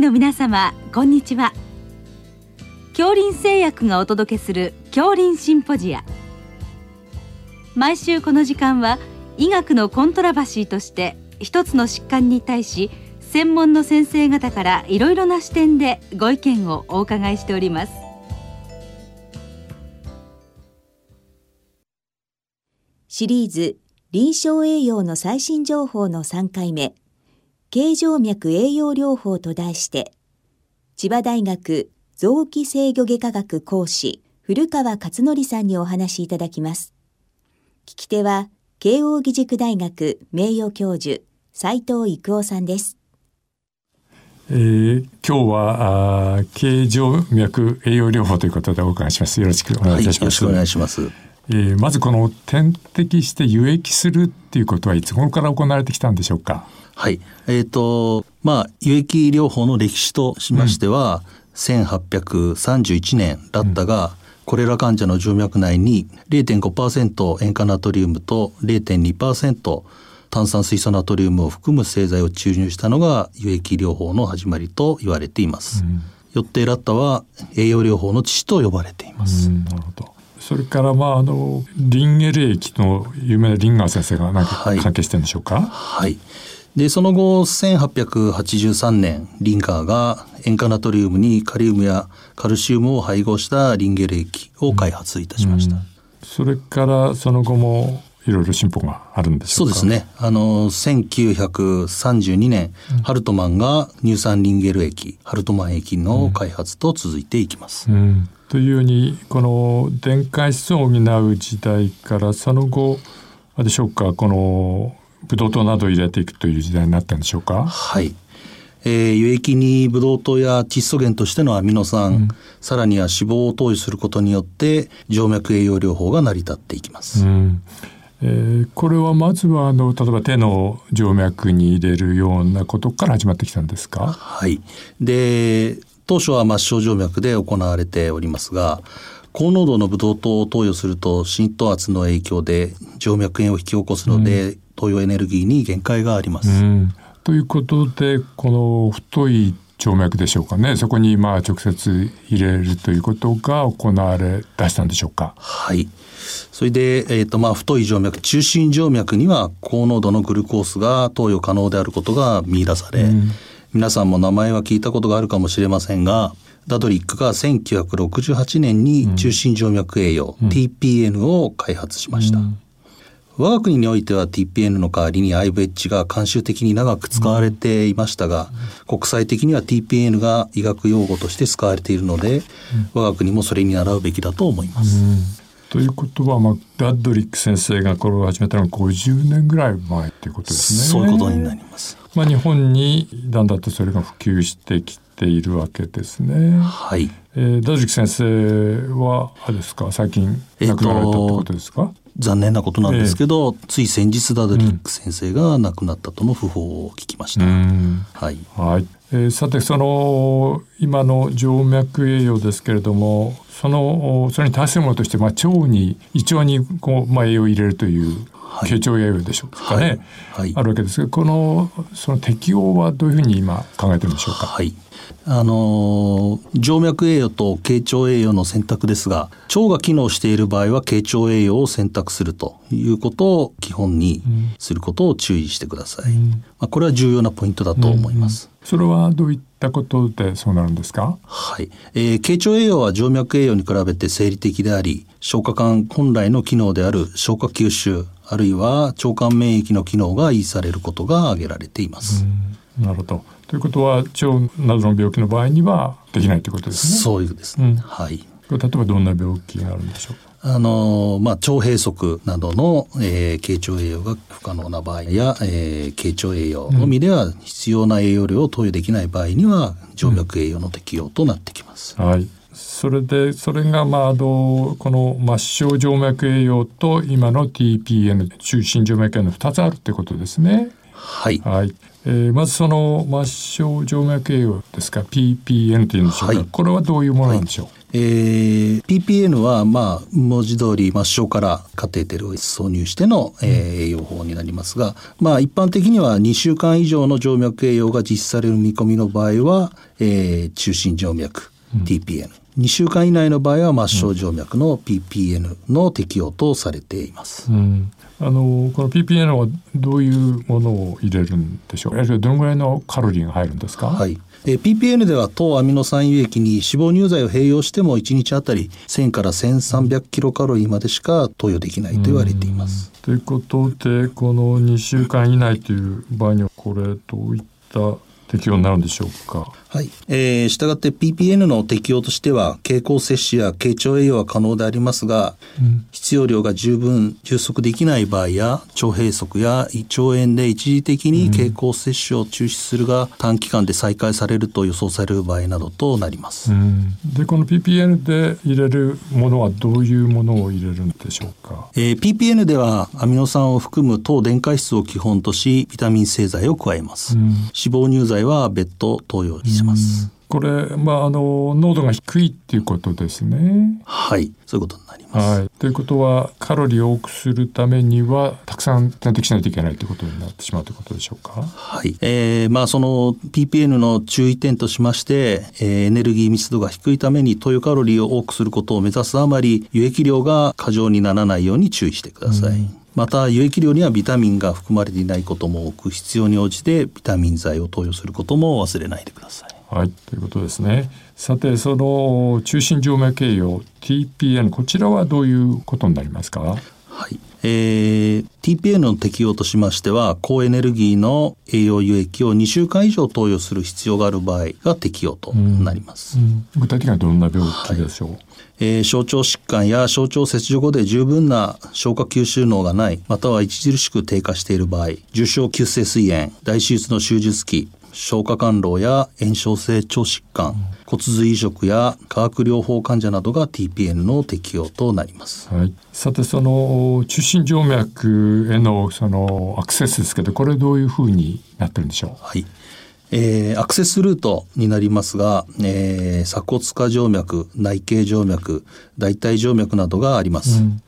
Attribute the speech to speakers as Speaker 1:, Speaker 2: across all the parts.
Speaker 1: の皆様こんにちは。恐林製薬がお届けする恐林シンポジア。毎週この時間は医学のコントラバシーとして一つの疾患に対し専門の先生方からいろいろな視点でご意見をお伺いしております。
Speaker 2: シリーズ臨床栄養の最新情報の3回目。形状脈栄養療法と題して千葉大学臓器制御外科学講師古川勝則さんにお話しいただきます聞き手は慶應義塾大学名誉教授斉藤育夫さんです
Speaker 3: えー、今日はあ形状脈栄養療法ということでお伺いします。よろしくお願いいたします。はい、よろしく
Speaker 4: お願いします。
Speaker 3: えー、まずこの点滴して輸液するっていうことはいつ頃から行われてきたんでしょうか？
Speaker 4: はい。えっ、ー、とまあ輸液療法の歴史としましては、うん、1831年だったが、うん、コレラ患者の静脈内に0.5%塩化ナトリウムと0.2%炭酸水素ナトリウムを含む製剤を注入したのが輸液療法の始まりと言われています。うん、よってラッタは栄養療法の父と呼ばれています。
Speaker 3: なるほど。それからまああのリンゲル液の有名なリンガー先生が何か関係してるんでしょうか？
Speaker 4: はい、はいで、その後、1883年、リンガーが塩化ナトリウムにカリウムやカルシウムを配合したリンゲル液を開発いたしました。うん、
Speaker 3: それからその後もいろいろ進歩があるんで
Speaker 4: そうですね。あの、1932年、うん、ハルトマンが乳酸リンゲル液、ハルトマン液の開発と続いていきます。
Speaker 3: うん、というように、この電解質を補う時代からその後、あでしょうか、このブドウ糖などを入れていくという時代になったんでしょうか？
Speaker 4: はい。えー、輸液にブドウ糖や窒素源としてのアミノ酸、うん、さらには脂肪を投与することによって静脈栄養療法が成り立っていきます。うん
Speaker 3: えー、これはまずはあの例えば手の静脈に入れるようなことから始まってきたんですか？
Speaker 4: はいで当初は末梢静脈で行われておりますが高濃度のブドウ糖を投与すると浸透圧の影響で静脈炎を引き起こすので、うん、投与エネルギーに限界があります。う
Speaker 3: ん、ということでこの太い静脈でしょうかね。そこにまあ直接入れるということが行われ出したんでしょうか。
Speaker 4: はい。それで、えーとまあ、太い静脈中心静脈には高濃度のグルコースが投与可能であることが見出され、うん、皆さんも名前は聞いたことがあるかもしれませんがダドリックが1968年に中心静脈栄養、うん、TPN を開発しました。うん。我が国においては TPN の代わりに IVH が慣習的に長く使われていましたが、うん、国際的には TPN が医学用語として使われているので、うん、我が国もそれに習うべきだと思います。うん、
Speaker 3: ということは、まあ、ダッドリック先生がこれを始めたのは50年ぐらい前ということですね。
Speaker 4: そういうことになります。
Speaker 3: まあ、日本にだんだんとそれが普及してきているわけですね。
Speaker 4: はい。
Speaker 3: えー、ダッドリック先生はあれですか？最近亡くなられたってことですか、えー
Speaker 4: 残念なことなんですけど、えー、つい先日ダドリック先生が亡くなったとの訃報を聞きました。はい、
Speaker 3: はいえー、さてその今の静脈栄養ですけれどもそのそれに対するものとして、まあ、腸に胃腸にこう、まあ、栄養を入れるという経腸栄養でしょうかね、はい、あるわけですがこのその適応はどういうふうに今考えてるんでしょうか？
Speaker 4: はい。あの静脈栄養と経腸栄養の選択ですが腸が機能している場合は経腸栄養を選択するということを基本にすることを注意してください、うん、まあ、これは重要なポイントだと思います、
Speaker 3: うん、それはどういったことでそうなるんですか？
Speaker 4: はい、えー、経腸栄養は静脈栄養に比べて生理的であり消化管本来の機能である消化吸収あるいは腸管免疫の機能が維持されることが挙げられています、
Speaker 3: なるほどということは腸などの病気の場合にはできないということですね。
Speaker 4: そういうですね。うん、はい。
Speaker 3: 例えばどんな病気があるんでしょう？
Speaker 4: あのまあ、腸閉塞などの、えー、経腸栄養が不可能な場合や、えー、経腸栄養のみでは必要な栄養量を投与できない場合には静脈栄養の適用となってきます。
Speaker 3: うん、はい。それでそれがまああのこの末梢静脈栄養と今の TPN 中心静脈栄養の2つあるってことですね。
Speaker 4: はい。
Speaker 3: はい。えー、まずその末梢静脈栄養ですか？PPN というんでしょうか、はい、これはどういうものなんでしょう、はい
Speaker 4: えー、PPN は、まあ、文字通り末梢からカテーテルを挿入しての、えー、栄養法になりますが、まあ、一般的には2週間以上の静脈栄養が実施される見込みの場合は、えー、中心静脈、TPN。2週間以内の場合は末梢静脈の PPN の適用とされています。うん
Speaker 3: あのこの PPN はどういうものを入れるんでしょう？どのぐらいのカロリーが入るんですか？
Speaker 4: はい。え PPN では糖アミノ酸輸液に脂肪乳剤を併用しても1日あたり1000から1300キロカロリーまでしか投与できないと言われています。
Speaker 3: ということでこの2週間以内という場合にはこれどういった適用になるんでしょうか？
Speaker 4: はい。えー、したがって PPN の適用としては、経口摂取や経腸栄養は可能でありますが、うん、必要量が十分充足できない場合や、腸閉塞や胃腸炎で一時的に経口摂取を中止するが、短期間で再開されると予想される場合などとなります。うん、
Speaker 3: で、この PPN で入れるものはどういうものを入れるんでしょうか？
Speaker 4: えー、PPN ではアミノ酸を含む糖電解質を基本とし、ビタミン製剤を加えます。うん、脂肪乳剤は別途投与します。
Speaker 3: これ、まあ、あの濃度が低いっていうことですね。
Speaker 4: はい、そういうことになります。はい、
Speaker 3: ということはカロリーを多くするためにはたくさん点滴しないといけないということになってしまうということでしょうか？
Speaker 4: はい、えー、まあその PPN の注意点としまして、えー、エネルギー密度が低いために投与カロリーを多くすることを目指すあまり輸液量が過剰にならないように注意してください。うんまた輸液量にはビタミンが含まれていないことも多く必要に応じてビタミン剤を投与することも忘れないでください。
Speaker 3: はい、ということですね。さて、その中心静脈栄養 TPN こちらはどういうことになりますか？は
Speaker 4: い。えー、TPN の適用としましては、高エネルギーの栄養輸液を2週間以上投与する必要がある場合が適用となります。うんうん、
Speaker 3: 具体的にはどんな病気でしょう、はい
Speaker 4: えー、小腸疾患や小腸切除後で十分な消化吸収能がない、または著しく低下している場合、重症急性膵炎、大手術の手術期、消化管漏や炎症性腸疾患、骨髄移植や化学療法患者などが TPN の適用となります。
Speaker 3: はい、さてその中心静脈へのそのアクセスですけどこれどういうふうになってるんでしょう？
Speaker 4: はい。えー、アクセスルートになりますが、えー、鎖骨下静脈、内径静脈、大腿静脈などがあります。うん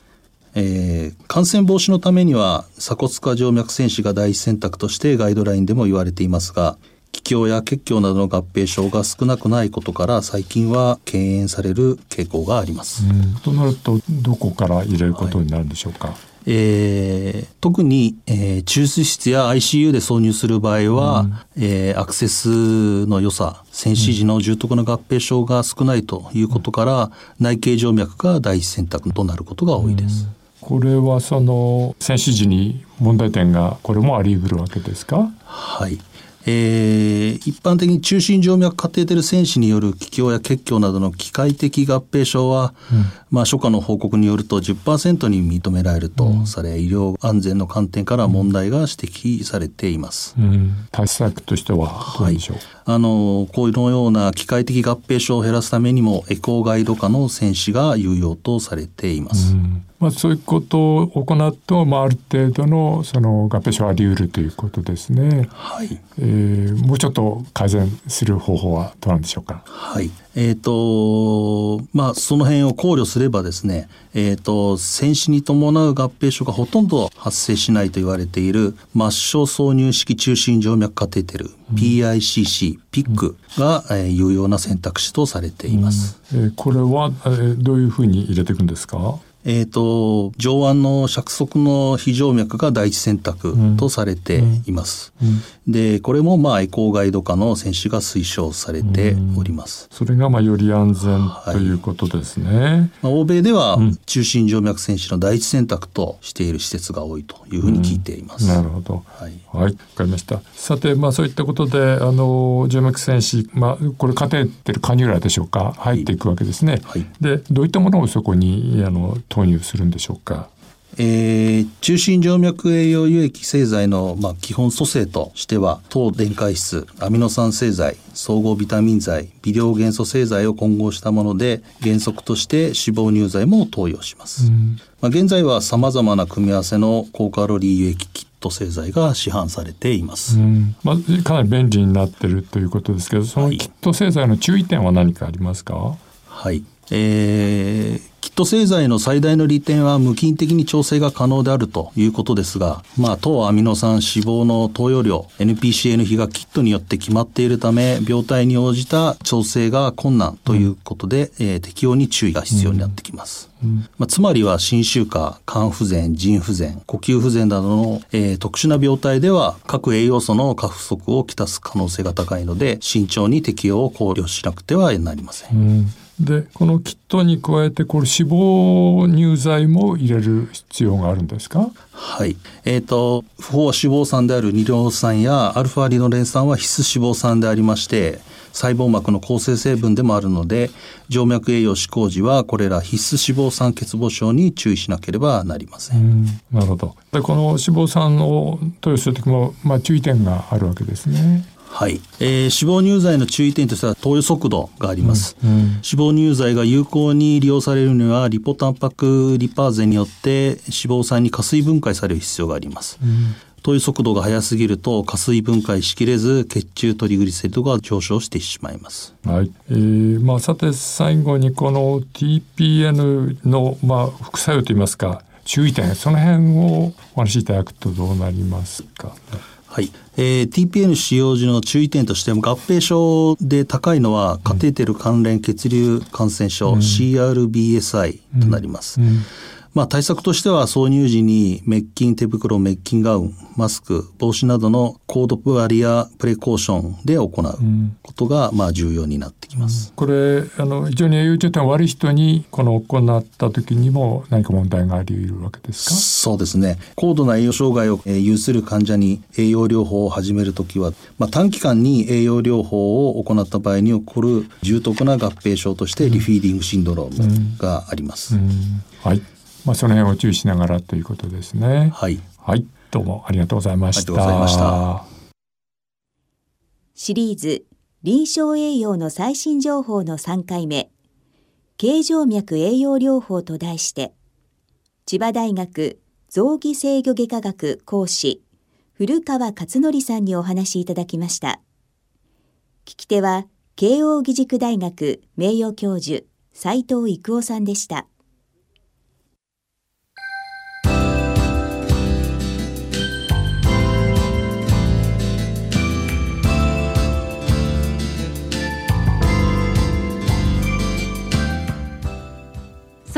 Speaker 4: えー、感染防止のためには鎖骨下静脈選手が第一選択としてガイドラインでも言われていますが気胸や血胸などの合併症が少なくないことから最近は敬遠される傾向があります。
Speaker 3: となるとどこから入れることになるんでしょうか、はい
Speaker 4: えー、特に、えー、中水室や ICU で挿入する場合は、うん、えー、アクセスの良さ戦死時の重篤な合併症が少ないということから、うん、内径静脈が第一選択となることが多いです。うん、
Speaker 3: これはその戦死時に問題点がこれもあり得るわけですか？
Speaker 4: はいえー、一般的に中心静脈カテーテル栓死による気胸や血胸などの機械的合併症は、うん、まあ、初夏の報告によると10%に認められるとされ、うん、医療安全の観点から問題が指摘されています。
Speaker 3: うん、対策としてはどうでしょう、はい、
Speaker 4: あのこのような機械的合併症を減らすためにもエコーガイド化の栓死が有用とされています。
Speaker 3: まあ、そういうことを行うと、まあ、ある程度のその合併症はあり得るということですね。
Speaker 4: はい。
Speaker 3: えー、もうちょっと改善する方法はどうなんでしょうか？
Speaker 4: はい。えっ、ー、と、まあ、その辺を考慮すればですね、えっ、ー、と、戦死に伴う合併症がほとんど発生しないと言われている末梢挿入式中心静脈カテーテル、PICC、PIC が、えー、有用な選択肢とされています。
Speaker 3: うん、えー、これは、えー、どういうふうに入れていくんですか？
Speaker 4: えっ、ー、と、上腕の尺側の非静脈が第一選択とされています。うんうん、で、これもまあエコーガイド化の選手が推奨されております。
Speaker 3: それがまあより安全ということですね。はい、
Speaker 4: まあ、欧米では中心静脈選手の第一選択としている施設が多いというふうに聞いています。
Speaker 3: なるほど。はい。はい、わかりました。さて、まあそういったことで、あの、静脈選手、まあこれカテーテルカニュラでしょうか、入っていくわけですね。はい、で、どういったものをそこに、あの、投入するんでしょうか？
Speaker 4: えー、中心静脈栄養輸液製剤の、まあ、基本組成としては糖電解質アミノ酸製剤総合ビタミン剤微量元素製剤を混合したもので原則として脂肪乳剤も投与します、まあ、現在はさまざまな組み合わせの高カロリー輸液キット製剤が市販されています、
Speaker 3: まあ、かなり便利になっているということですけどそのキット製剤の注意点は何かありますか？
Speaker 4: はい。えー、キット製剤の最大の利点は無菌的に調整が可能であるということですが、まあ、糖アミノ酸脂肪の投与量 NPCN 比がキットによって決まっているため病態に応じた調整が困難ということで、うん、えー、適用に注意が必要になってきます。うん、まあ、つまりは心臭化、肝不全、腎不全、呼吸不全などの、えー、特殊な病態では各栄養素の過不足をきたす可能性が高いので慎重に適用を考慮しなくてはなりません。うん
Speaker 3: でこのキットに加えてこれ脂肪乳剤も入れる必要があるんですか？
Speaker 4: はいえーと、不飽脂肪酸である二尿酸やアルファリノレン酸は必須脂肪酸でありまして細胞膜の構成成分でもあるので静脈栄養施行時はこれら必須脂肪酸欠乏症に注意しなければなりません。
Speaker 3: なるほどでこの脂肪酸を投与する時も、まあ、注意点があるわけですね。
Speaker 4: はい、えー、脂肪乳剤の注意点としては投与速度があります、うんうん、脂肪乳剤が有効に利用されるにはリポタンパクリパーゼによって脂肪酸に加水分解される必要があります、うん投与速度が速すぎると加水分解しきれず血中トリグリセリドが上昇してしまいます。
Speaker 3: はい。えー、まあさて最後にこの TPN のまあ副作用といいますか注意点その辺をお話しいただくとどうなりますか。
Speaker 4: はい、えー、TPN 使用時の注意点としても合併症で高いのはカテーテル関連血流感染症、うん、CRBSI となります。うん。うん。まあ、対策としては挿入時に滅菌手袋、滅菌ガウン、マスク、帽子などのコードバリアプレコーションで行うことがまあ重要になってきます。
Speaker 3: うん、これあの非常に栄養状態悪い人にこの行った時にも何か問題があり得るわけですか？
Speaker 4: そうですね。高度な栄養障害を有する患者に栄養療法を始めるときは、まあ、短期間に栄養療法を行った場合に起こる重篤な合併症としてリフィーディングシンドロームがあります。うんうん
Speaker 3: はいまあ、その辺を注意しながらということですね。
Speaker 4: はい。
Speaker 3: はい。どうもありがとうございました。ありがとうございました。
Speaker 2: シリーズ臨床栄養の最新情報の3回目、形状脈栄養療法と題して、千葉大学臓器制御外科学講師、古川勝則さんにお話しいただきました。聞き手は、慶應義塾大学名誉教授、斉藤育夫さんでした。